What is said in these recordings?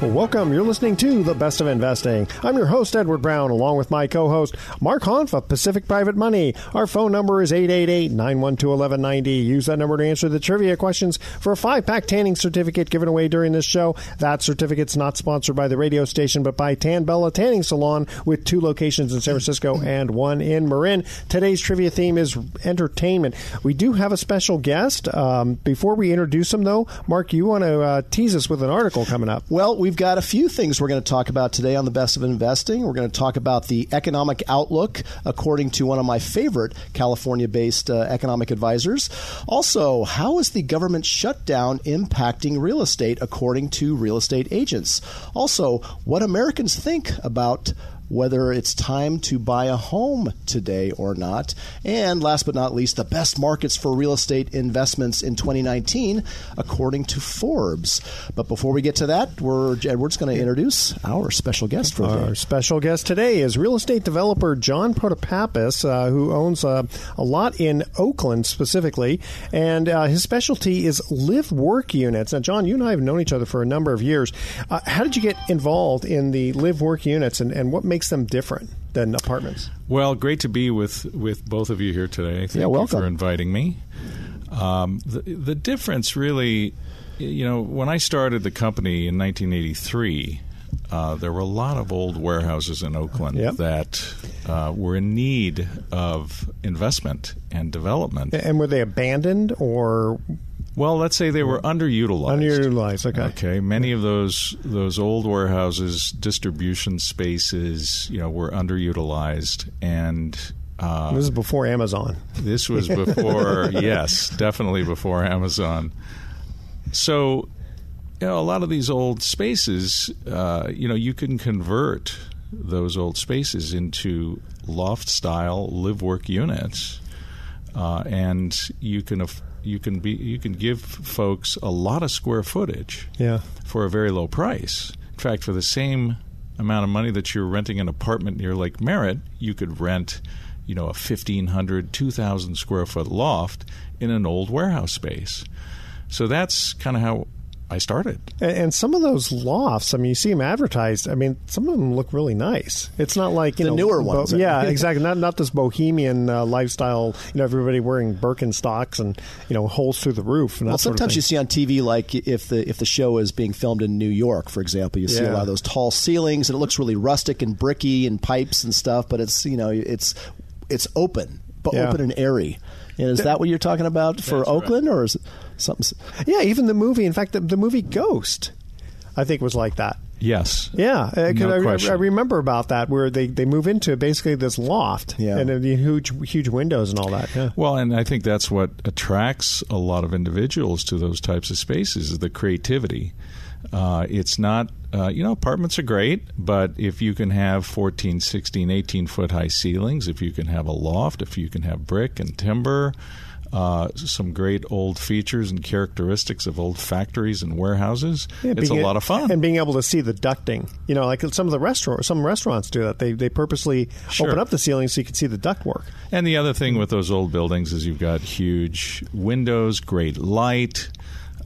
Well, welcome. You're listening to The Best of Investing. I'm your host, Edward Brown, along with my co host, Mark Hanf of Pacific Private Money. Our phone number is 888 912 1190. Use that number to answer the trivia questions for a five pack tanning certificate given away during this show. That certificate's not sponsored by the radio station, but by Tan Bella Tanning Salon with two locations in San Francisco and one in Marin. Today's trivia theme is entertainment. We do have a special guest. Um, before we introduce him, though, Mark, you want to uh, tease us with an article coming up. Well, we've got a few things we're going to talk about today on the best of investing. We're going to talk about the economic outlook, according to one of my favorite California based uh, economic advisors. Also, how is the government shutdown impacting real estate, according to real estate agents? Also, what Americans think about whether it's time to buy a home today or not. And last but not least, the best markets for real estate investments in 2019, according to Forbes. But before we get to that, we're Edward's going to introduce our special guest for Our today. special guest today is real estate developer John Protopappas, uh, who owns uh, a lot in Oakland specifically, and uh, his specialty is live work units. Now, John, you and I have known each other for a number of years. Uh, how did you get involved in the live work units, and, and what makes them different than apartments? Well, great to be with, with both of you here today. Thank Yeah, welcome. you for inviting me. Um, the, the difference really, you know, when I started the company in 1983, uh, there were a lot of old warehouses in Oakland Yep. that uh, were in need of investment and development. And were they abandoned or Well, let's say they were underutilized. underutilized? Okay. Okay, many of those those old warehouses, distribution spaces, you know, were underutilized, and uh, This is before Amazon. this was before, yes, definitely before Amazon. So, you know, a lot of these old spaces, uh, you know, you can convert those old spaces into loft style live work units, uh, and you can af- you can be you can give folks a lot of square footage Yeah. for a very low price. In fact, for the same amount of money that you're renting an apartment near Lake Merritt, you could rent, you know, a 1,500, 2,000 square foot loft in an old warehouse space. So that's kind of how I started. And, and some of those lofts, I mean, you see them advertised. I mean, some of them look really nice. It's not like you The know newer ones. yeah, exactly. Not not this bohemian uh, lifestyle. You know, everybody wearing Birkenstocks and you know holes through the roof. And Well, that sort of sometimes thing. you see on TV, like if the if the show is being filmed in New York, for example, you see a lot of those tall ceilings, and it looks really rustic and bricky and pipes and stuff. But it's you know it's it's open, but Yeah. open and airy. And is that what you're talking about for That's right. Oakland, or is it something? Yeah, even the movie. In fact, the, the movie Ghost, I think, was like that. Yes. Yeah, uh, 'cause No I, I- question. I remember about that where they, they move into basically this loft Yeah. and the huge huge windows and all that. Yeah. Well, and I think that's what attracts a lot of individuals to those types of spaces is the creativity. Uh, it's not, uh, you know, apartments are great, but if you can have 14, 16, 18 foot high ceilings, if you can have a loft, if you can have brick and timber, uh, some great old features and characteristics of old factories and warehouses, Yeah, it's a lot of fun. and being able to see the ducting. You know, like some of the restaurant, some restaurants do that. They they purposely Sure. open up the ceiling so you can see the ductwork. And the other thing with those old buildings is you've got huge windows, great light,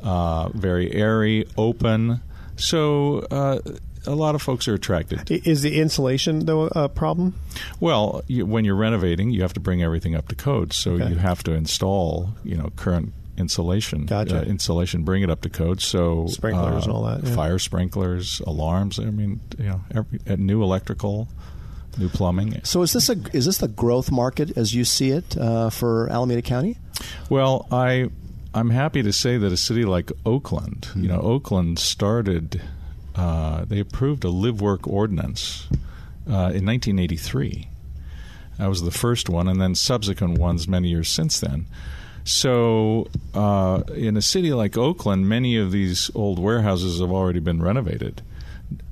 uh, very airy, open. So uh, a lot of folks are attracted. Is the insulation though a problem? Well, you, when you're renovating, you have to bring everything up to code, so Okay. you have to install, you know, current insulation. Gotcha. Uh, insulation, bring it up to code. So Sprinklers uh, and all that, yeah. fire sprinklers, alarms. I mean, you know, every, uh, new electrical, new plumbing. So is this a is this the growth market as you see it uh, for Alameda County? Well, I I'm happy to say that a city like Oakland, you know, Oakland started. Uh, they approved a live work ordinance uh, in 1983. That was the first one, and then subsequent ones many years since then. So, uh, in a city like Oakland, many of these old warehouses have already been renovated.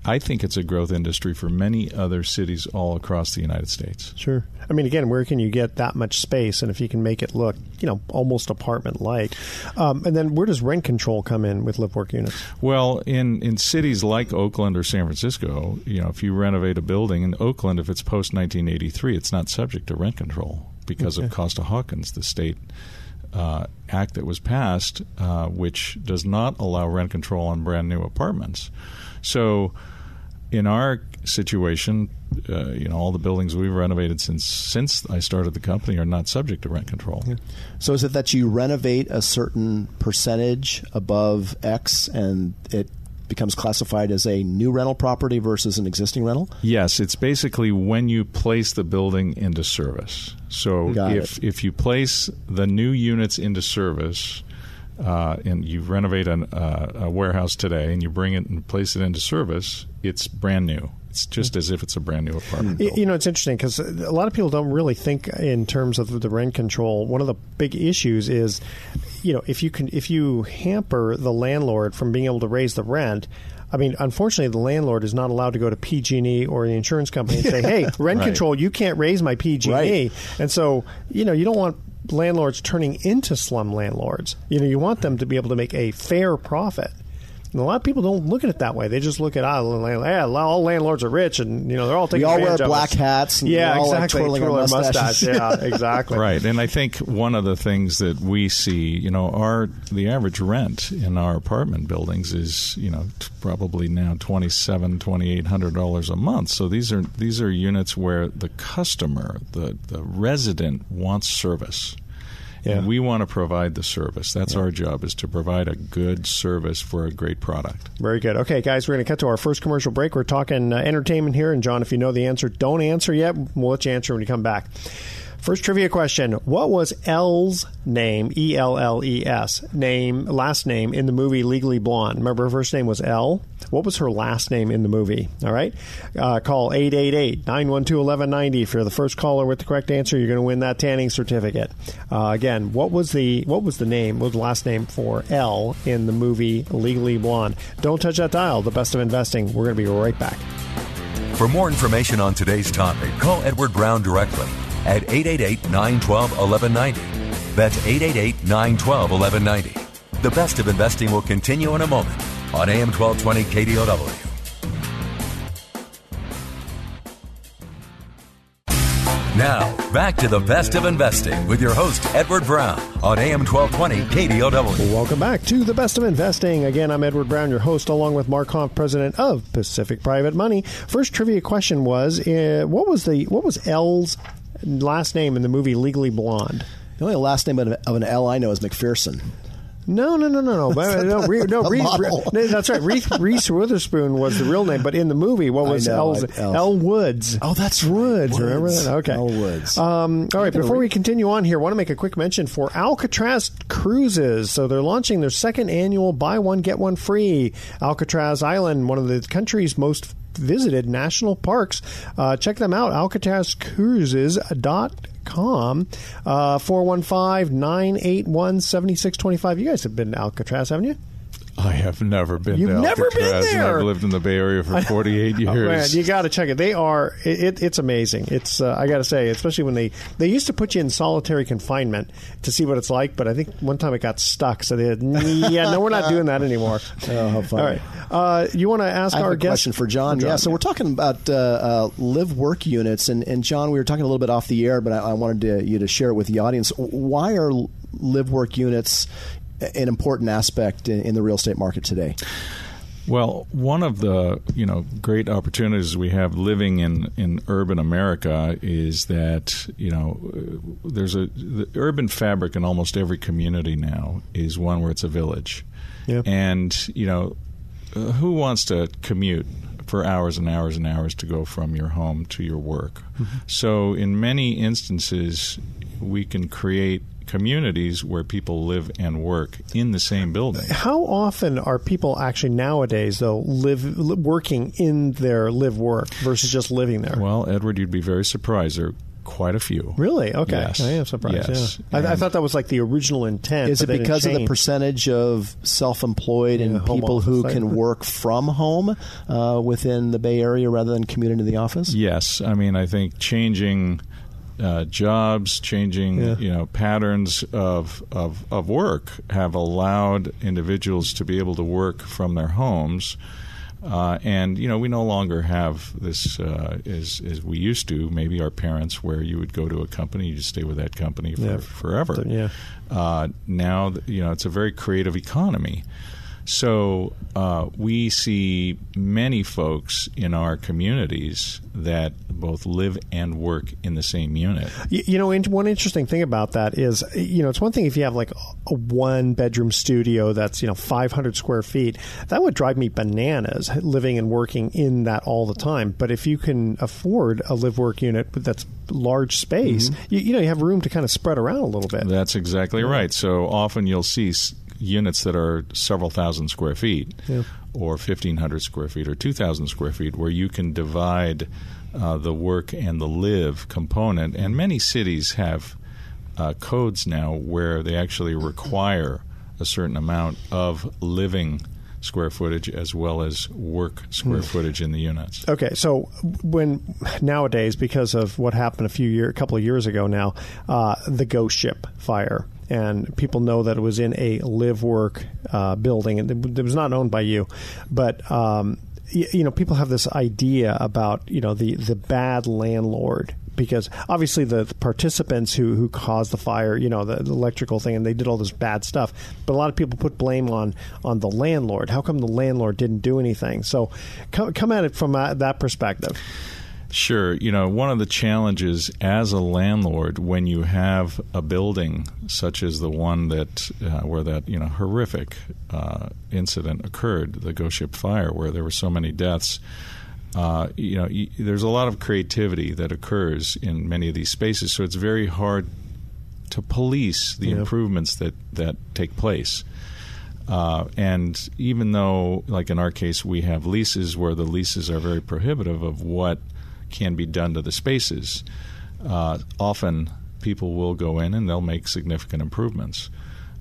I think it's a growth industry for many other cities all across the United States. Sure. I mean, again, where can you get that much space, and if you can make it look, you know, almost apartment-like, um, and then where does rent control come in with live work units? Well, in, in cities like Oakland or San Francisco, you know, if you renovate a building in Oakland, if it's post 1983, it's not subject to rent control because of Costa Hawkins, the state uh, act that was passed, uh, which does not allow rent control on brand new apartments. So, in our situation, uh, you know, all the buildings we've renovated since since I started the company are not subject to rent control. So is it that you renovate a certain percentage above X and it becomes classified as a new rental property versus an existing rental? Yes, it's basically when you place the building into service. So Got if it. if you place the new units into service, uh, and you renovate an, uh, a warehouse today, and you bring it and place it into service, it's brand new. It's just as if it's a brand new apartment. Building. You know, it's interesting because a lot of people don't really think in terms of the rent control. One of the big issues is, you know, if you can, if you hamper the landlord from being able to raise the rent. I mean, unfortunately, the landlord is not allowed to go to PG&E or the insurance company and say, "Hey, rent Right. control, you can't raise my PG&E." Right. And so, you know, you don't want landlords turning into slum landlords. You know, you want them to be able to make a fair profit. And a lot of people don't look at it that way. They just look at ah, land- yeah, all landlords are rich, and you know they're all taking We all wear of black us. hats and yeah, we're all, like, exactly. twirling our mustaches. mustache. Yeah, exactly. Right, and I think one of the things that we see, you know, our the average rent in our apartment buildings is, you know, t- probably now twenty seven, twenty eight hundred dollars a month. So these are these are units where the customer, the the resident wants service. Yeah. And we want to provide the service. That's our job is to provide a good service for a great product. Very good. Okay, guys, we're going to cut to our first commercial break. We're talking uh, entertainment here, and John, if you know the answer, don't answer yet. We'll let you answer when you come back. First trivia question: What was Elle's name? E L L E S name, last name in the movie Legally Blonde. Remember, her first name was Elle. What was her last name in the movie? All right, uh, call 888-912-1190 if you're the first caller with the correct answer. You're going to win that tanning certificate. Uh, again, what was the what was the name? What was the last name for Elle in the movie Legally Blonde? Don't touch that dial. The best of investing. We're going to be right back. For more information on today's topic, call Edward Brown directly at 888 912 1190. That's 888 912 1190. The best of investing will continue in a moment on AM 1220 KDOW. Now, back to the best of investing with your host, Edward Brown, on AM 1220 KDOW. Welcome back to the best of investing. Again, I'm Edward Brown, your host, along with Mark Hanf, president of Pacific Private Money. First trivia question was: uh, What was the what was Elle's last name in the movie Legally Blonde? The only last name of an, L I know is Macpherson. No, no, no, no, no. But, no, Re- no, Reese, no, that's right. Reese, Reese Witherspoon was the real name, but in the movie, what was know, Elle's? I- Elle. Elle Woods. Oh, that's Woods. right. Remember that? Okay. Elle Woods. Um, all right. Before re- we continue on here, I want to make a quick mention for Alcatraz Cruises. So they're launching their second annual buy one get one free Alcatraz Island, one of the country's most visited national parks. Uh, check them out. AlcatrazCruises.com. Uh, 415-981-7625. You guys have been to Alcatraz, haven't you? I have never been You've to never been Alcatraz, and there? I've lived in the Bay Area for 48 years. Oh, man, you got to check it. They are. It, it, it's amazing. It's. Uh, I got to say, especially when they they used to put you in solitary confinement to see what it's like. But I think one time it got stuck, so they had. Yeah, no, we're not doing that anymore. Oh, how funny. All right. Uh, you want to ask I have our a guest question for John. Yeah, so we're talking about uh, uh, live work units, and, and John, we were talking a little bit off the air, but I, I wanted to, you to share it with the audience. Why are live work units an important aspect in, in the real estate market today? Well, one of the you know great opportunities we have living in, in urban America is that you know there's a the urban fabric in almost every community now is one where it's a village, Yeah. and you know who wants to commute for hours and hours and hours to go from your home to your work? Mm-hmm. So in many instances, we can create communities where people live and work in the same building. How often are people actually nowadays though live li- working in their live work versus just living there? Well, Edward, you'd be very surprised. There are quite a few. Really? Okay, Yes. I am surprised. Yes. Yeah. I, I thought that was like the original intent. Is it because of the percentage of self-employed Yeah, and people who office, can right. work from home uh, within the Bay Area rather than commute into the office? Yes, I mean I think changing uh, jobs, changing Yeah. you know patterns of, of of work have allowed individuals to be able to work from their homes. Uh, and you know we no longer have this uh, as as we used to. Maybe our parents, where you would go to a company, you just stay with that company for Yeah. forever. Yeah. Uh, now you know it's a very creative economy. So uh, we see many folks in our communities that both live and work in the same unit. You, you know, one interesting thing about that is, you know, it's one thing if you have like a one bedroom studio that's, you know, 500 square feet. That would drive me bananas living and working in that all the time. But if you can afford a live work unit that's large space, you, you know, you have room to kind of spread around a little bit. That's exactly right. So often you'll see units that are several thousand square feet, Yeah. or 1,500 square feet, or 2,000 square feet, where you can divide uh, the work and the live component. And many cities have uh, codes now where they actually require a certain amount of living square footage as well as work square footage in the units. Okay, so when nowadays, because of what happened a few year, a couple of years ago now, uh, the ghost ship fire, and people know that it was in a live work uh, building, and it, was not owned by you, but. Um, y- you know, people have this idea about you know the the bad landlord because obviously the, the participants who who caused the fire, you know, the, the electrical thing, and they did all this bad stuff. But a lot of people put blame on on the landlord. How come the landlord didn't do anything? So come come at it from uh, that perspective. Sure. You know, one of the challenges as a landlord when you have a building such as the one that uh, where that you know horrific uh, incident occurred, the Ghost Ship Fire, where there were so many deaths. Uh, you know, y- there's a lot of creativity that occurs in many of these spaces, so it's very hard to police the Yeah. improvements that that take place. Uh, and even though, like in our case, we have leases where the leases are very prohibitive of what can be done to the spaces, uh, often people will go in and they'll make significant improvements.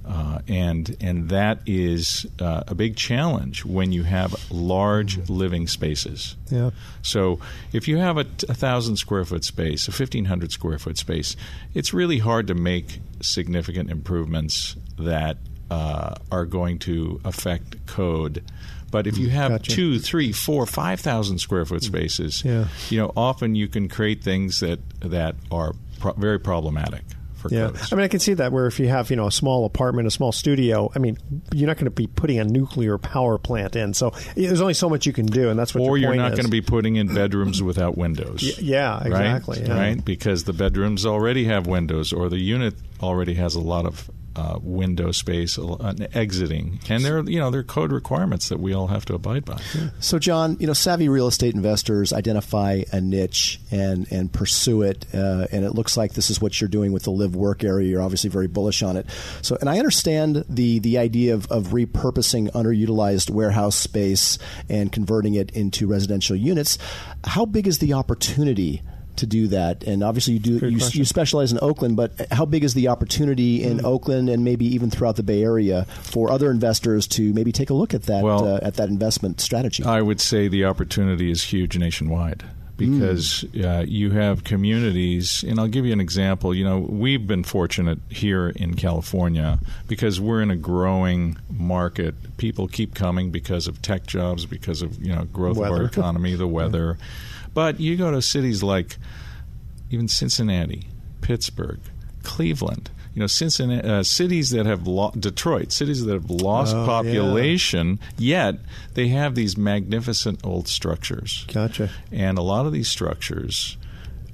Uh, and and that is uh, a big challenge when you have large living spaces. Yeah. So if you have a thousand square foot space, a fifteen hundred square foot space, it's really hard to make significant improvements that uh, are going to affect code. But if you have Gotcha. two, three, four, five thousand square foot spaces, Yeah. you know, often you can create things that that are pro- very problematic for Yeah, codes. I mean, I can see that where if you have you know a small apartment, a small studio, I mean, you're not going to be putting a nuclear power plant in. So there's only so much you can do, and that's what. or your you're not going to be putting in bedrooms without windows. Y- yeah, right? exactly. yeah. Right, because the bedrooms already have windows, or the unit already has a lot of uh, window space, a exiting, and there, are, you know, there are code requirements that we all have to abide by. So, John, you know, savvy real estate investors identify a niche and and pursue it, uh, and it looks like this is what you're doing with the live work area. You're obviously very bullish on it. So, and I understand the the idea of, of repurposing underutilized warehouse space and converting it into residential units. How big is the opportunity? To do that, and obviously you do. You, you specialize in Oakland, but how big is the opportunity in Oakland and maybe even throughout the Bay Area for other investors to maybe take a look at that Well, uh, at that investment strategy? I would say the opportunity is huge nationwide because uh, you have communities, and I'll give you an example. You know, we've been fortunate here in California because we're in a growing market. People keep coming because of tech jobs, because of you know growth of our economy, the weather. But you go to cities like even Cincinnati, Pittsburgh, Cleveland. You know, Cincinnati, uh, cities that have lo- Detroit, cities that have lost Oh, population, yet they have these magnificent old structures. Gotcha. And a lot of these structures,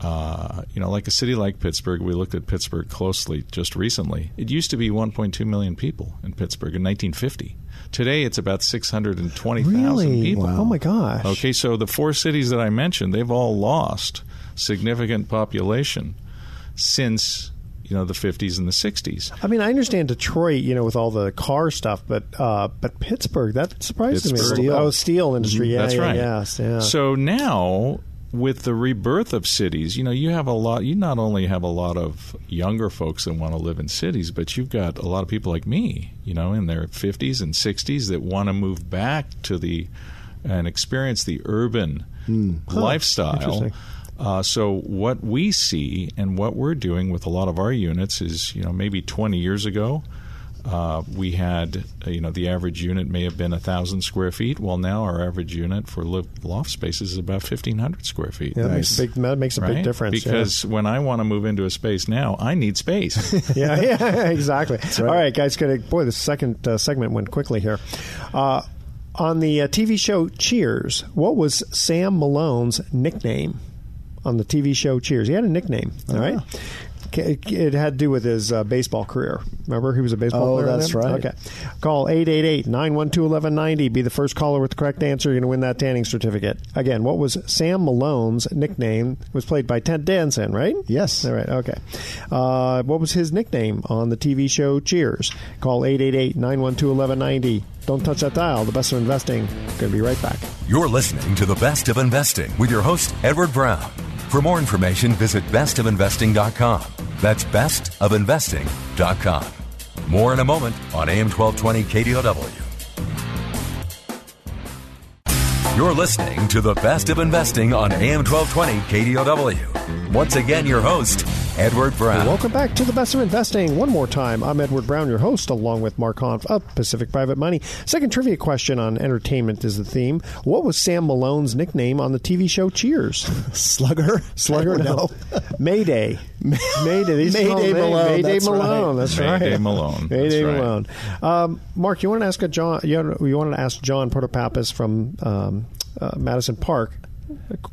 uh, you know, like a city like Pittsburgh, we looked at Pittsburgh closely just recently. It used to be 1.2 million people in Pittsburgh in 1950. Today, it's about 620,000 Really? people. Oh my gosh. Okay, so the four cities that I mentioned, they've all lost significant population since you know the 50s and the 60s. I mean, I understand Detroit, you know, with all the car stuff, but uh, but Pittsburgh, that surprises me. Steel. Oh, steel industry. Yeah, That's yeah, right. Yes, yeah. So now with the rebirth of cities, you know, you have a lot. You not only have a lot of younger folks that want to live in cities, but you've got a lot of people like me, you know, in their 50s and 60s that want to move back to the and experience the urban lifestyle. Interesting. Uh, so what we see and what we're doing with a lot of our units is, you know, maybe 20 years ago, uh, we had, uh, you know, the average unit may have been a thousand square feet. Well, now our average unit for loft spaces is about 1,500 square feet. yeah, that makes a big that makes a Right? big difference. yeah. Because when I want to move into a space now, I need space. yeah, yeah, exactly. All right, guys. Gonna boy, the second uh, segment went quickly here. Uh, on the uh, TV show Cheers, what was Sam Malone's nickname on the TV show Cheers? He had a nickname. All right. K- It had to do with his uh, baseball career. Remember, he was a baseball Oh, player. on that's there? right. Okay. Call 888-912-1190. Be the first caller with the correct answer. You're going to win that tanning certificate. Again, what was Sam Malone's nickname? It was played by Ted Danson, right? Yes. All right. Okay. Uh, what was his nickname on the TV show Cheers? Call 888-912-1190. Don't touch that dial. The best of investing. Going to be right back. You're listening to The Best of Investing with your host, Edward Brown. For more information, visit bestofinvesting.com. That's bestofinvesting.com. More in a moment on AM 1220 KDOW. You're listening to The Best of Investing on AM 1220 KDOW. Once again, your host, Edward Brown. Welcome back to the best of investing. One more time, I'm Edward Brown, your host, along with Mark Hanf of Pacific Private Money. Second trivia question on entertainment is the theme. What was Sam Malone's nickname on the TV show Cheers? Slugger? Slugger? No. know. Mayday. Mayday. Mayday call him May- Malone, Mayday that's right. Malone. That's right. Mayday Malone, Mayday that's right. Malone. Um, Mark, you want to ask a John? You you wanted to ask John Protopappas from um, uh, Madison Park a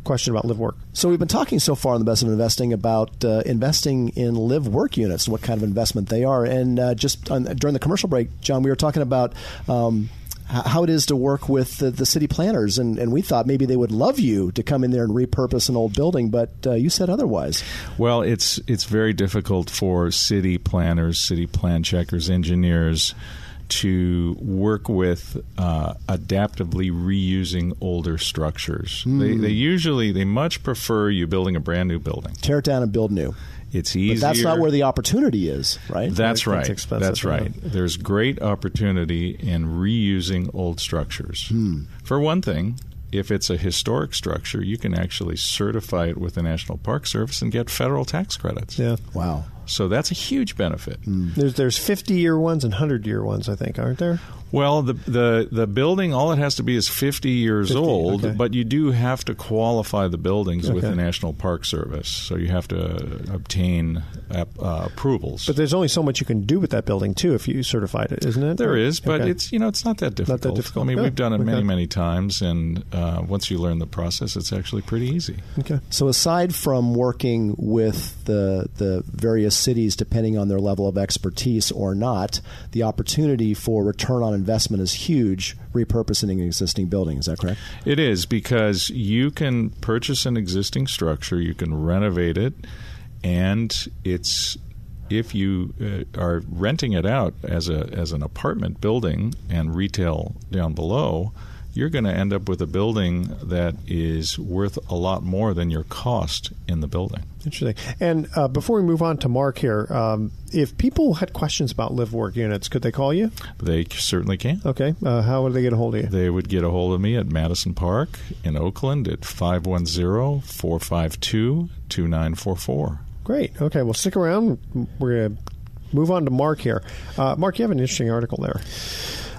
question about live work. So we've been talking so far on the best of investing about uh, investing in live work units what kind of investment they are. And uh, just on, during the commercial break, John, we were talking about. Um, how it is to work with the, the city planners, and, and we thought maybe they would love you to come in there and repurpose an old building, but uh, you said otherwise. Well, it's it's very difficult for city planners, city plan checkers, engineers to work with uh, adaptively reusing older structures. They, they usually they much prefer you building a brand new building. Tear it down and build new. It's easier. But that's not where the opportunity is, right? That's Right, right. that's expensive, That's yeah. right. There's great opportunity in reusing old structures. For one thing, if it's a historic structure, you can actually certify it with the National Park Service and get federal tax credits. Yeah. wow. So that's a huge benefit. There's there's 50 year ones and 100 year ones, I think, aren't there? Well, the, the the building, all it has to be is 50 years 50, old, okay. but you do have to qualify the buildings with the National Park Service. So you have to obtain uh, uh, approvals. But there's only so much you can do with that building too if you certified it, isn't it? There is, but Okay. it's you know it's not that difficult. Not that difficult. I mean, Yeah, we've done it many okay. many times, and uh, once you learn the process, it's actually pretty easy. okay. So aside from working with the the various cities, depending on their level of expertise or not, the opportunity for return on investment is huge. Repurposing an existing building, is that correct? It is because you can purchase an existing structure, you can renovate it, and it's if you uh, are renting it out as a as an apartment building and retail down below, you're going to end up with a building that is worth a lot more than your cost in the building. Interesting. And uh, before we move on to Mark here, um, if people had questions about live work units, could they call you? They certainly can. Okay. Uh, how would they get a hold of you? They would get a hold of me at Madison Park in Oakland at 510 452 2944. Great. Okay. Well, stick around. We're going to move on to Mark here. Uh, Mark, you have an interesting article there.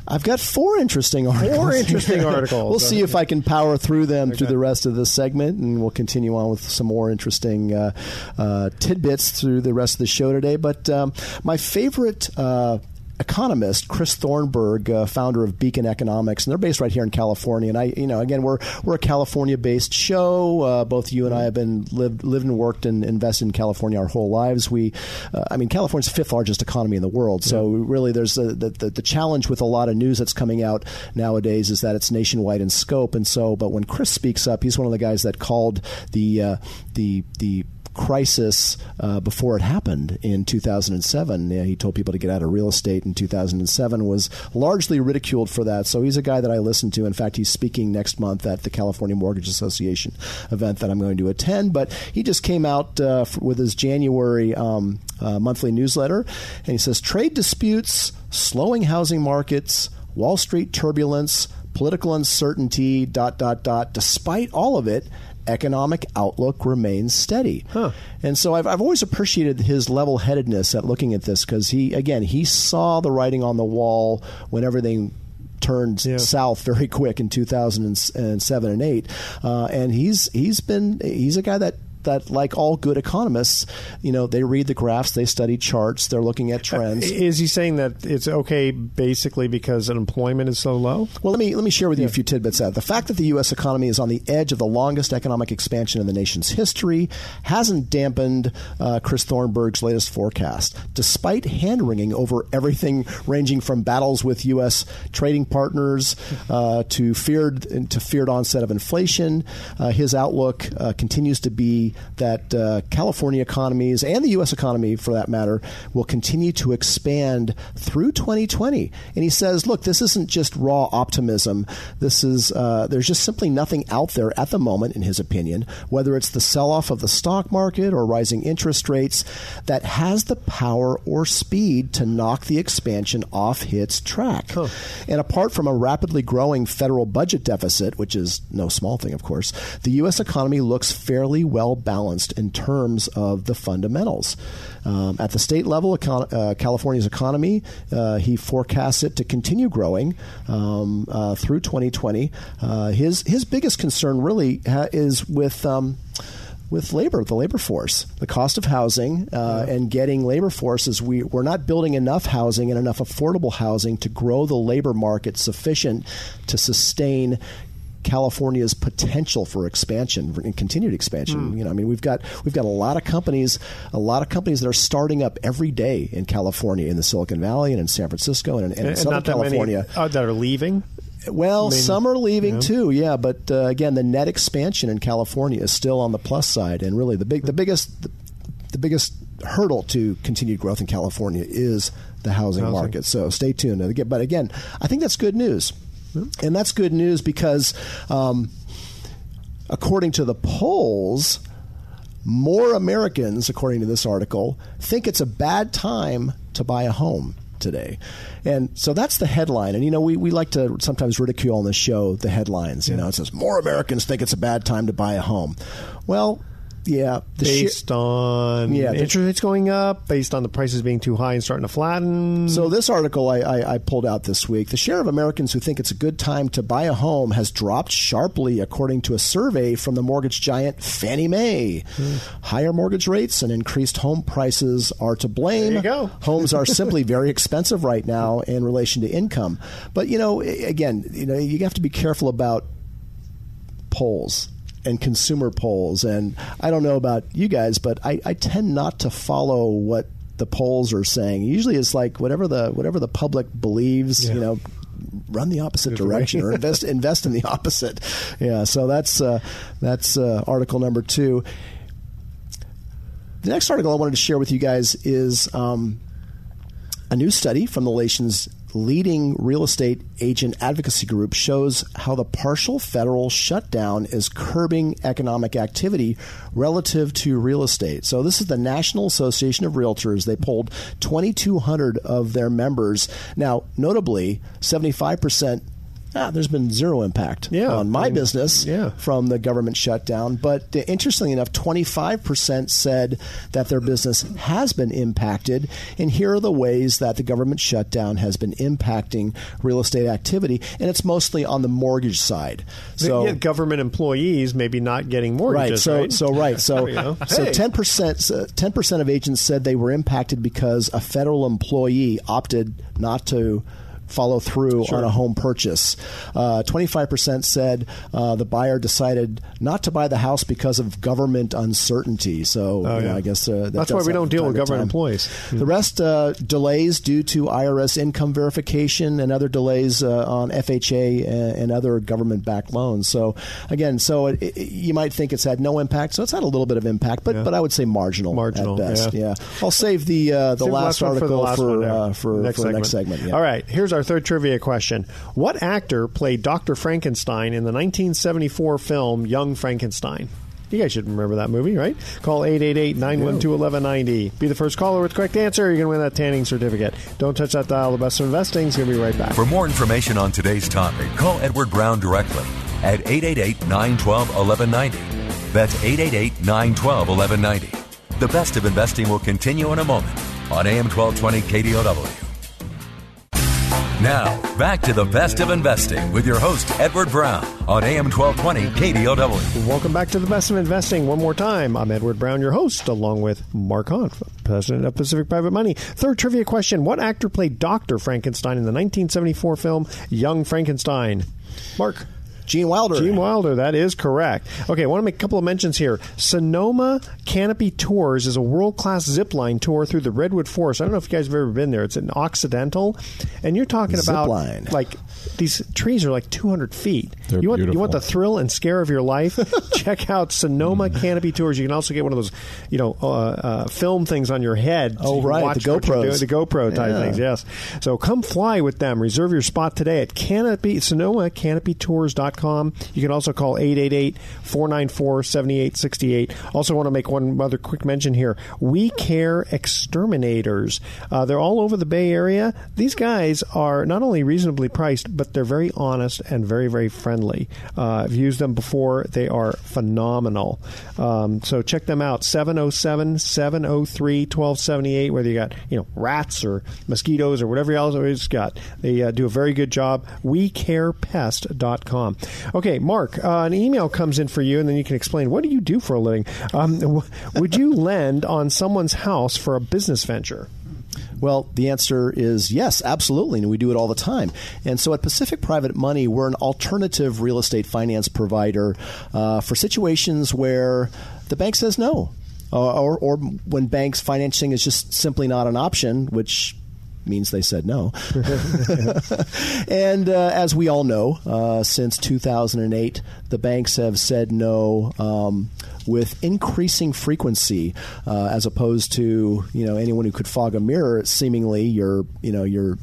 I've got four interesting articles. Four interesting articles. we'll see if I can power through them okay. through the rest of this segment, and we'll continue on with some more interesting uh, uh, tidbits through the rest of the show today. But um, my favorite uh, economist Chris Thornberg, uh, founder of Beacon Economics, and they're based right here in California. And I, you know, again, we're we're a California-based show. Uh, both you and I have been lived, lived and worked and invested in California our whole lives. We, uh, I mean, California's the fifth largest economy in the world. So really, there's a, the, the the challenge with a lot of news that's coming out nowadays is that it's nationwide in scope. And so, but when Chris speaks up, he's one of the guys that called the uh, the the crisis uh, before it happened in 2007. Yeah, he told people to get out of real estate in 2007, was largely ridiculed for that. So he's a guy that I listen to. In fact, he's speaking next month at the California Mortgage Association event that I'm going to attend. But he just came out uh, with his January um, uh, monthly newsletter, and he says trade disputes, slowing housing markets, Wall Street turbulence, political uncertainty, dot, dot, dot. Despite all of it, economic outlook remains steady. Huh. And so I've, I've always appreciated his level headedness at looking at this because he, again, he saw the writing on the wall when everything turned yeah. south very quick in 2007 and 8 uh, and he's he's been he's a guy that that, like all good economists, you know, they read the graphs, they study charts, they're looking at trends. Is he saying that it's okay basically because unemployment is so low? Well, let me let me share with you yeah. a few tidbits. Out the fact that the U.S. economy is on the edge of the longest economic expansion in the nation's history hasn't dampened uh, Chris Thornberg's latest forecast, despite hand wringing over everything ranging from battles with U.S. trading partners uh, to feared to feared onset of inflation. Uh, his outlook uh, continues to be that uh, California economies and the U.S. economy, for that matter, will continue to expand through 2020. And he says, look, this isn't just raw optimism. This is uh, there's just simply nothing out there at the moment, in his opinion, whether it's the sell-off of the stock market or rising interest rates, that has the power or speed to knock the expansion off its track. Huh. And apart from a rapidly growing federal budget deficit, which is no small thing, of course, the U.S. economy looks fairly well balanced in terms of the fundamentals. Um, at the state level, econ- uh, California's economy, uh, he forecasts it to continue growing um, uh, through 2020. Uh, his his biggest concern really ha- is with. Um, with labor, the labor force, the cost of housing, uh, and getting labor forces. We, we're not building enough housing and enough affordable housing to grow the labor market sufficient to sustain California's potential for expansion and continued expansion. Mm. You know, I mean, we've got we've got a lot of companies, a lot of companies that are starting up every day in California, in the Silicon Valley, and in San Francisco, and, and, and in Southern California many, uh, that are leaving. Well, I mean, some are leaving yeah. too, yeah. But uh, again, the net expansion in California is still on the plus side, and really the big, the biggest, the, the biggest hurdle to continued growth in California is the housing, housing. market. So stay tuned. But again, I think that's good news. And that's good news because, um, according to the polls, more Americans, according to this article, think it's a bad time to buy a home today. And so that's the headline. And, you know, we, we like to sometimes ridicule on the show the headlines. You know, it says, More Americans think it's a bad time to buy a home. Well, yeah, based on yeah, interest rates going up, based on the prices being too high and starting to flatten. So this article I, I, I, pulled out this week: the share of Americans who think it's a good time to buy a home has dropped sharply, according to a survey from the mortgage giant Fannie Mae. Hmm. Higher mortgage rates and increased home prices are to blame. There you go. Homes are simply very expensive right now in relation to income. But you know, again, you know, you have to be careful about polls and consumer polls. And I don't know about you guys, but I, I tend not to follow what the polls are saying. Usually, it's like whatever the whatever the public believes. Yeah. You know, run the opposite direction or invest invest in the opposite. Yeah. So that's uh, that's uh, article number two. The next article I wanted to share with you guys is um, a new study from the nation's leading real estate agent advocacy group shows how the partial federal shutdown is curbing economic activity relative to real estate. So, this is the National Association of Realtors. They polled 2,200 of their members. Now, notably, 75% ah, there's been zero impact Yeah. on my I mean, business yeah. from the government shutdown. But uh, interestingly enough, 25% said that their business has been impacted. And here are the ways that the government shutdown has been impacting real estate activity. And it's mostly on the mortgage side. So, yeah, government employees maybe not getting mortgages. Right. So right? so right. So so hey. percent ten percent of agents said they were impacted because a federal employee opted not to follow through on a home purchase. Uh, Twenty-five percent said uh, the buyer decided not to buy the house because of government uncertainty. So you know, Oh, yeah. I guess uh, that That's why we don't deal with government employees. The rest uh, delays due to IRS income verification and other delays uh, on FHA and, and other government-backed loans. So again, so it, it, you might think it's had no impact. So it's had a little bit of impact, but Yeah. but I would say marginal, Marginal, at best. yeah. I'll save the uh, the Save last one article for the last one there. uh, for, next for segment. next segment. yeah. All right, here's our third trivia question. What actor played Dr. Frankenstein in the 1974 film Young Frankenstein? You guys should remember that movie, right? Call 888-912-1190. Be the first caller with the correct answer. You're going to win that tanning certificate. Don't touch that dial. The best of investing is going to be right back. For more information on today's topic, call Edward Brown directly at 888 912 1190. That's 888 912 1190. The best of investing will continue in a moment on AM 1220 KDOW. Now, back to the best of investing with your host, Edward Brown, on AM 1220 KDOW. Welcome back to the best of investing. One more time, I'm Edward Brown, your host, along with Mark Hanf, president of Pacific Private Money. Third trivia question: What actor played Doctor Frankenstein in the 1974 film Young Frankenstein? Mark. Gene Wilder. Gene Wilder, that is correct. Okay, I want to make a couple of mentions here. Sonoma Canopy Tours is a world class zip line tour through the Redwood Forest. I don't know if you guys have ever been there. It's in Occidental, and you're talking Zip about line. like these trees are like 200 feet. They're you want you want the thrill and scare of your life? Check out Sonoma Canopy Tours. You can also get one of those, you know, uh, uh, film things on your head. Oh, you right, watch the what you're GoPros. doing, the GoPro type Yeah. things. Yes. So come fly with them. Reserve your spot today at Canopy Sonoma Canopy CanopyTours.com. You can also call 888-494-7868. Also want to make one other quick mention here. We Care Exterminators. Uh, they're all over the Bay Area. These guys are not only reasonably priced, but they're very honest and very, very friendly. Uh, I've used them before. They are phenomenal. Um, so check them out. 707-703-1278, whether you got, you know, rats or mosquitoes or whatever else it's got. They uh, do a very good job. WeCarePest.com. Okay, Mark, uh, an email comes in for you, and then you can explain what do you do for a living. Um, would you lend on someone's house for a business venture? Well, the answer is yes, absolutely, and we do it all the time. And so at Pacific Private Money, we're an alternative real estate finance provider uh, for situations where the bank says no, uh, or, or when banks financing is just simply not an option, which means they said no. and uh, as we all know, uh, since 2008, the banks have said no. Um, with increasing frequency, uh, as opposed to you know anyone who could fog a mirror, seemingly your you know your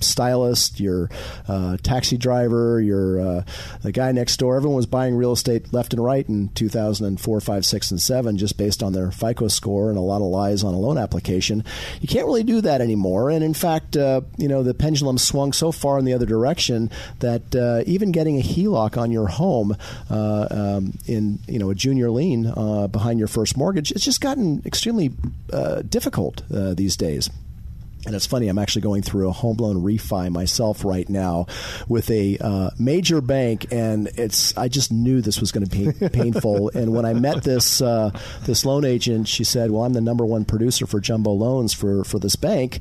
stylist, your uh, taxi driver, your uh, the guy next door. Everyone was buying real estate left and right in 2004, 5, 6, and 7 just based on their FICO score and a lot of lies on a loan application. You can't really do that anymore. And in fact, uh, you know, the pendulum swung so far in the other direction that uh, even getting a HELOC on your home uh, um, in, you know, a junior lien uh, behind your first mortgage, it's just gotten extremely difficult these days. And it's funny, I'm actually going through a home loan refi myself right now with a uh, major bank, and it's I just knew this was going to be painful. and when I met this uh, this loan agent, she said, "Well, I'm the number one producer for jumbo loans for for this bank."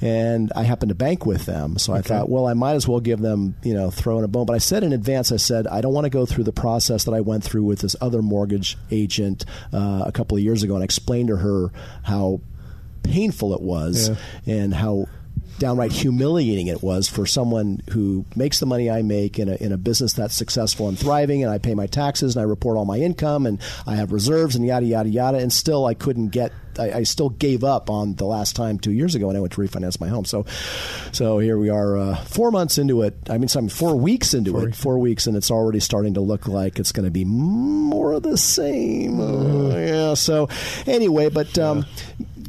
And I happen to bank with them, so I thought, well, I might as well give them, you know, throw in a bone. But I said in advance, I said I don't want to go through the process that I went through with this other mortgage agent uh, a couple of years ago, and I explained to her how painful it was and how downright humiliating it was for someone who makes the money I make in a, in a business that's successful and thriving, and I pay my taxes and I report all my income and I have reserves and yada yada yada, and still I couldn't get. I, I still gave up on the last time two years ago when I went to refinance my home. So, so here we are, uh, four months into it. I mean, I'm four weeks into it, four weeks, and it's already starting to look like it's going to be more of the same. Uh, yeah. So, anyway, but um,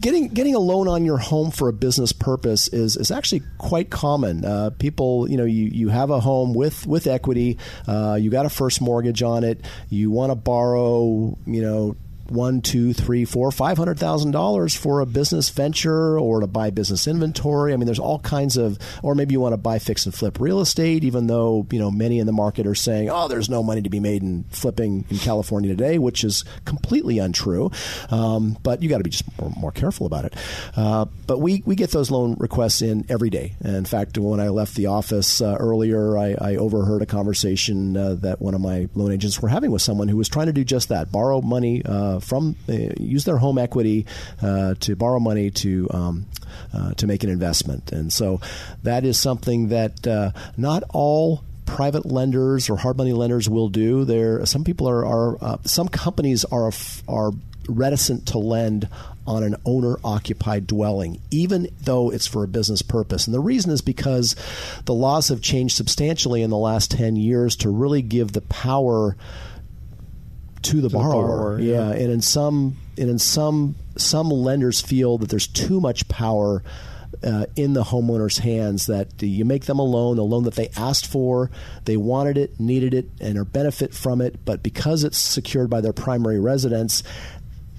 getting getting a loan on your home for a business purpose is is actually quite common. Uh, people, you know, you, you have a home with with equity, uh, you got a first mortgage on it, you want to borrow, you know, one, two, three, four, five hundred thousand dollars for a business venture or to buy business inventory. I mean, there's all kinds of, or maybe you want to buy fix and flip real estate, even though you know many in the market are saying, oh, there's no money to be made in flipping in California today, which is completely untrue. Um, but you got to be just more, more, careful about it. Uh, but we we get those loan requests in every day. And in fact, when I left the office uh, earlier, I, I, overheard a conversation uh, that one of my loan agents were having with someone who was trying to do just that: borrow money uh, from use their home equity uh, to borrow money to um, uh, to make an investment, and so that is something that uh, not all private lenders or hard money lenders will do. There, some people are, are uh, some companies are are reticent to lend on an owner occupied dwelling, even though it's for a business purpose. And the reason is because the laws have changed substantially in the last 10 years to really give the power to the, to borrower. the borrower. Yeah. yeah, and in some and in some some lenders feel that there's too much power. Uh, in the homeowner's hands that you make them a loan, a loan that they asked for, they wanted it, needed it, and are benefit from it, but because it's secured by their primary residence,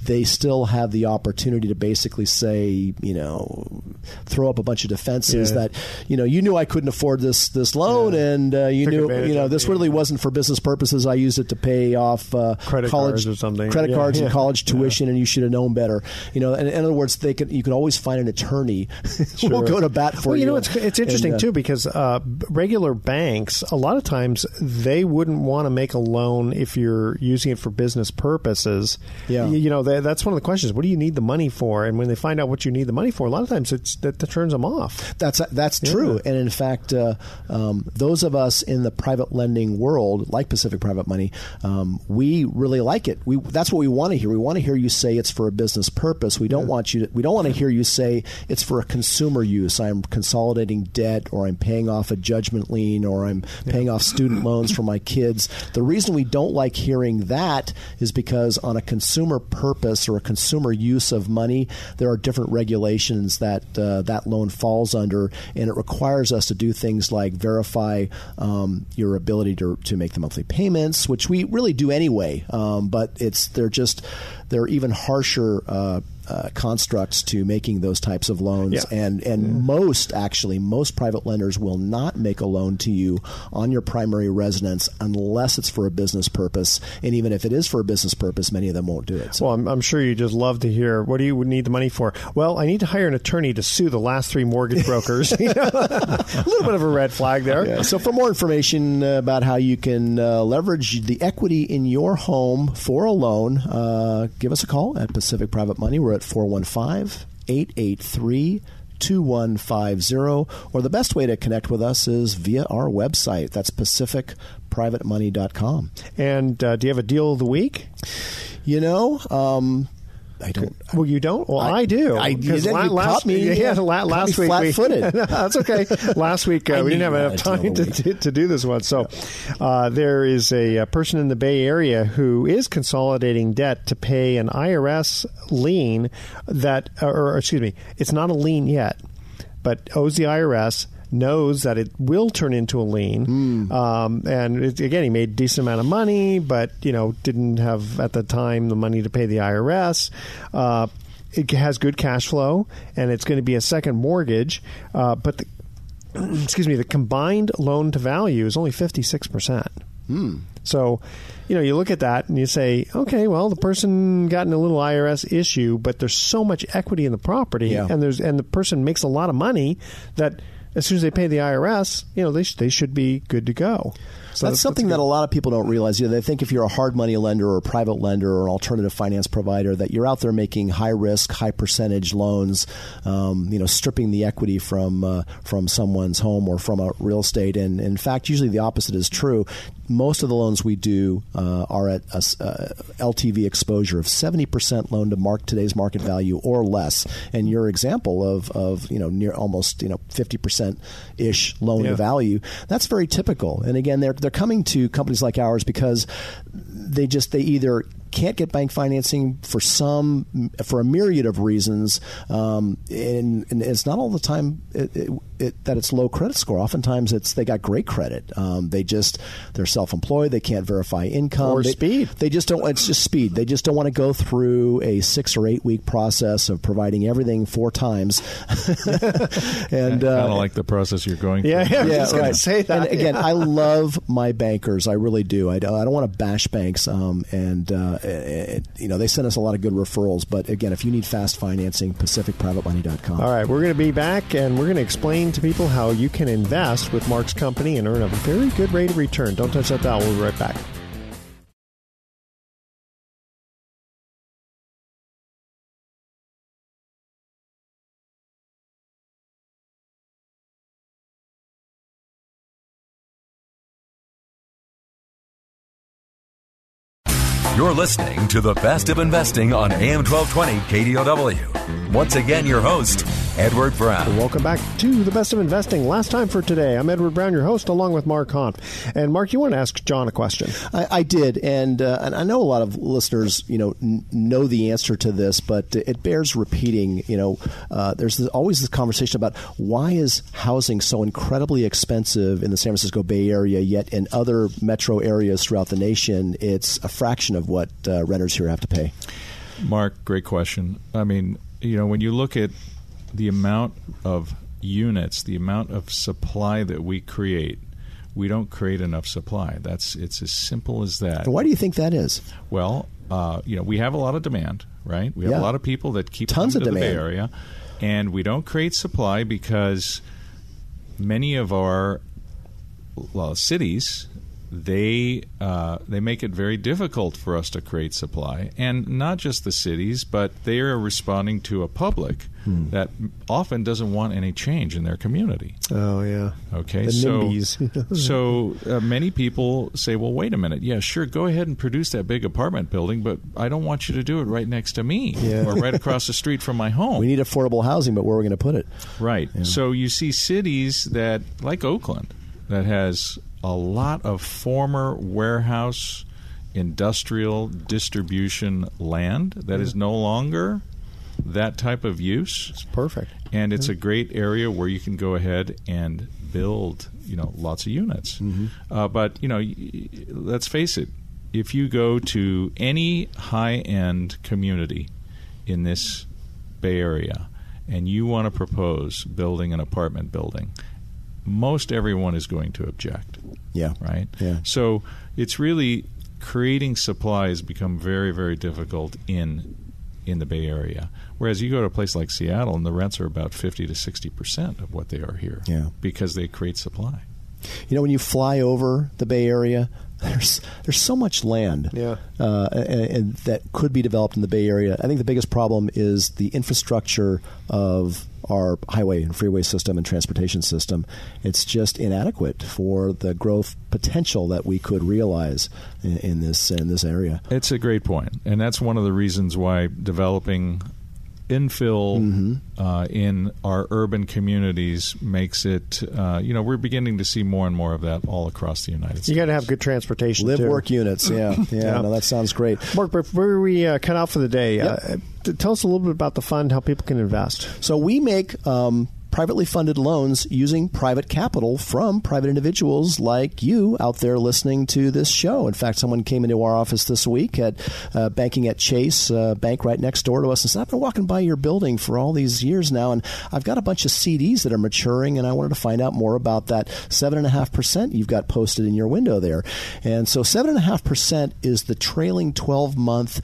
they still have the opportunity to basically say, you know, throw up a bunch of defenses yeah. that, you know, you knew I couldn't afford this this loan, yeah. and uh, you Took knew, you know, this really wasn't for business purposes. I used it to pay off uh, credit college cards or something, credit yeah. cards and college tuition, and you should have known better. You know, and in other words, they can you can always find an attorney who will go to bat for well, you. You know, it's it's interesting and, uh, too because uh, regular banks a lot of times they wouldn't want to make a loan if you're using it for business purposes. Yeah, you, you know. They, that's one of the questions. What do you need the money for? And when they find out what you need the money for, a lot of times it's that, that turns them off. That's that's yeah. true. And in fact, uh, um, those of us in the private lending world, like Pacific Private Money, um, we really like it. We that's what we want to hear. We want to hear you say it's for a business purpose. We don't yeah. want you. To, we don't want to hear you say it's for a consumer use. I'm consolidating debt, or I'm paying off a judgment lien, or I'm paying off student loans for my kids. The reason we don't like hearing that is because on a consumer purpose or a consumer use of money, there are different regulations that uh, that loan falls under, and it requires us to do things like verify um, your ability to, to make the monthly payments, which we really do anyway. Um, but it's they're just they're even harsher uh, uh, constructs to making those types of loans. Yeah. And and yeah. most actually most private lenders will not make a loan to you on your primary residence unless it's for a business purpose. And even if it is for a business purpose, many of them won't do it. So. Well, I'm, I'm, sure you just love to hear. What do you would need the money for? Well, I need to hire an attorney to sue the last three mortgage brokers. a little bit of a red flag there. Yeah. So for more information uh, about how you can uh, leverage the equity in your home for a loan, uh, give us a call at Pacific Private Money. We're at 415 883 2150, or the best way to connect with us is via our website. That's pacificprivatemoney.com. And uh, do you have a deal of the week? You know, um, I don't. Well, you don't. Well, I, I do. I did. La- last, me. Yeah, yeah la- last week. Flat-footed. We, that's okay. last week uh, we didn't have enough time to, to, to, do this one. So uh, there is a, a, person in the Bay Area who is consolidating debt to pay an IRS lien that, or, or excuse me, it's not a lien yet, but owes the IRS knows that it will turn into a lien. Mm. Um, and it, again, he made a decent amount of money, but you know didn't have at the time the money to pay the IRS. Uh, it has good cash flow, and it's going to be a second mortgage. Uh, but the, excuse me, the combined loan to value is only fifty six percent. Hmm. So, you know, you look at that and you say, okay, well, the person got in a little IRS issue, but there's so much equity in the property, yeah. and there's and the person makes a lot of money that as soon as they pay the IRS, you know, they, sh- they should be good to go. So that's, that's something that's that a lot of people don't realize. You know, they think if you're a hard money lender or a private lender or an alternative finance provider, that you're out there making high risk, high percentage loans, um, you know, stripping the equity from uh, from someone's home or from a real estate. And in fact, usually the opposite is true most of the loans we do uh, are at a, uh, LTV exposure of 70% loan to mark today's market value or less. And your example of, of you know near almost you know 50% ish loan yeah. to value that's very typical. And again, they're they're coming to companies like ours because they just they either can't get bank financing for some for a myriad of reasons, um, and, and, it's not all the time it, it, it, that it's low credit score. Oftentimes, it's they got great credit. Um, they just they're self-employed. They can't verify income or they, speed. They just don't. It's just speed. They just don't want to go through a six or eight week process of providing everything four times. and uh, kind of like the process you're going through. Yeah, yeah, yeah right. say that. And again, I love my bankers. I really do. I, I don't want to bash banks, um, and uh, it, you know they send us a lot of good referrals. But again, if you need fast financing, PacificPrivateMoney.com. All right, we're going to be back, and we're going to explain to people how you can invest with Mark's company and earn a very good rate of return. Don't touch that dial. We'll be right back. Listening to the best of investing on AM 1220 KDOW. Once again, your host, Edward Brown. Welcome back to the best of investing. Last time for today, I'm Edward Brown, your host, along with Mark Hanf. And Mark, you want to ask John a question? I, I did, and uh, and I know a lot of listeners, you know, n- know the answer to this, but it bears repeating. You know, uh, there's always this conversation about why is housing so incredibly expensive in the San Francisco Bay Area, yet in other metro areas throughout the nation, it's a fraction of what uh, renters here have to pay. Mark, great question. I mean, you know, when you look at the amount of units, the amount of supply that we create, we don't create enough supply. That's it's as simple as that. Why do you think that is? Well, uh, you know, we have a lot of demand, right? We have Yeah. a lot of people that keep Tons of to the Bay. Area, and we don't create supply because many of our well, cities they uh, they make it very difficult for us to create supply, and not just the cities, but they are responding to a public Hmm. that often doesn't want any change in their community. Oh, yeah. Okay, The so so uh, many people say, "Well, wait a minute. Yeah, sure, go ahead and produce that big apartment building, but I don't want you to do it right next to me Yeah. or right across the street from my home." We need affordable housing, but where are we going to put it? Right. So you see cities that, like Oakland, that has a lot of former warehouse, industrial distribution land that is no longer that type of use. It's perfect. And it's a great area where you can go ahead and build, you know, lots of units. Uh, but you know, let's face it: if you go to any high-end community in this Bay Area and you want to propose building an apartment building, most everyone is going to object. Yeah. Right. Yeah. So it's really creating supply has become very, very difficult in in the Bay Area. Whereas you go to a place like Seattle and the rents are about fifty to sixty percent of what they are here. Yeah. Because they create supply. You know, when you fly over the Bay Area, there's there's so much land Yeah. uh, and, and that could be developed in the Bay Area. I think the biggest problem is the infrastructure of our highway and freeway system and transportation system. It's just inadequate for the growth potential that we could realize in, in this in this area. It's a great point, and that's one of the reasons why developing infill Mm-hmm. uh, in our urban communities makes it. Uh, you know, we're beginning to see more and more of that all across the United States. You got to have good transportation. Live too. work units, yeah, yeah. Yeah. No, that sounds great. Mark, before we uh, cut out for the day, Yep. uh, tell us a little bit about the fund, how people can invest. So we make um, privately funded loans using private capital from private individuals like you out there listening to this show. In fact, someone came into our office this week at uh, banking at Chase uh, Bank right next door to us and said, "I've been walking by your building for all these years now, and I've got a bunch of CDs that are maturing, and I wanted to find out more about that seven and a half percent you've got posted in your window there." And so, seven and a half percent is the trailing twelve month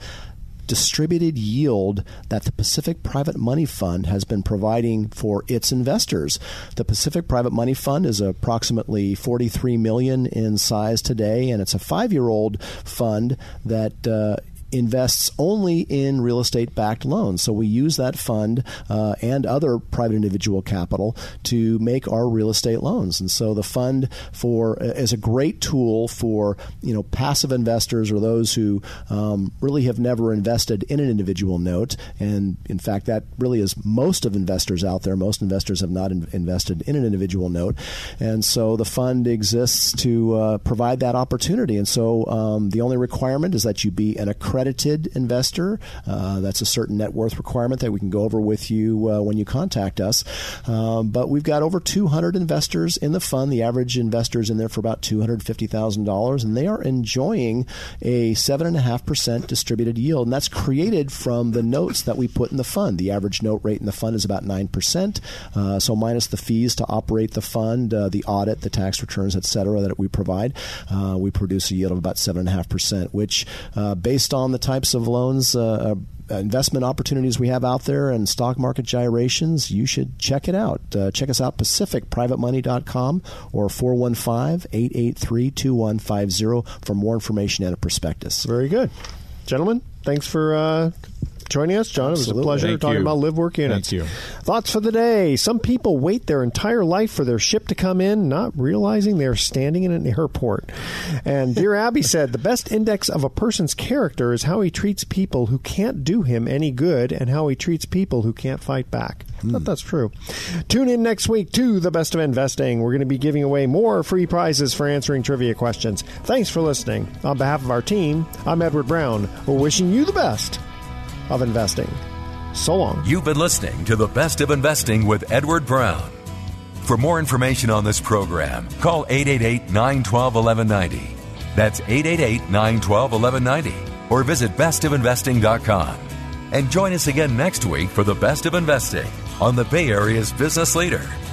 distributed yield that the Pacific Private Money Fund has been providing for its investors. The Pacific Private Money Fund is approximately 43 million in size today and it's a 5-year-old fund that uh, invests only in real estate backed loans. So we use that fund uh, and other private individual capital to make our real estate loans. And so the fund for is a great tool for you know passive investors or those who um, really have never invested in an individual note. And in fact, that really is most of investors out there. Most investors have not in- invested in an individual note, and so the fund exists to uh, provide that opportunity. And so um, the only requirement is that you be an accredited accredited investor. Uh, that's a certain net worth requirement that we can go over with you uh, when you contact us. Um, but we've got over 200 investors in the fund. The average investor is in there for about $250,000, and they are enjoying a 7.5% distributed yield. And that's created from the notes that we put in the fund. The average note rate in the fund is about 9%. Uh, so, minus the fees to operate the fund, uh, the audit, the tax returns, et cetera, that we provide, uh, we produce a yield of about 7.5%, which, uh, based on the types of loans, uh, investment opportunities we have out there and stock market gyrations, you should check it out. Uh, check us out, pacificprivatemoney.com or 415-883-2150 for more information and a prospectus. Very good. Gentlemen, thanks for uh, joining us, John. It was a pleasure Thank talking you. about live work units. Thank you. Thoughts for the day. Some people wait their entire life for their ship to come in, not realizing they're standing in an airport. And Dear Abby said the best index of a person's character is how he treats people who can't do him any good and how he treats people who can't fight back. I thought hmm. that's true. Tune in next week to The Best of Investing. We're going to be giving away more free prizes for answering trivia questions. Thanks for listening. On behalf of our team, I'm Edward Brown. We're wishing you the best of investing. So long. You've been listening to The Best of Investing with Edward Brown. For more information on this program, call 888 912 1190. That's 888 912 1190. Or visit bestofinvesting.com. And join us again next week for The Best of Investing on the Bay Area's business leader,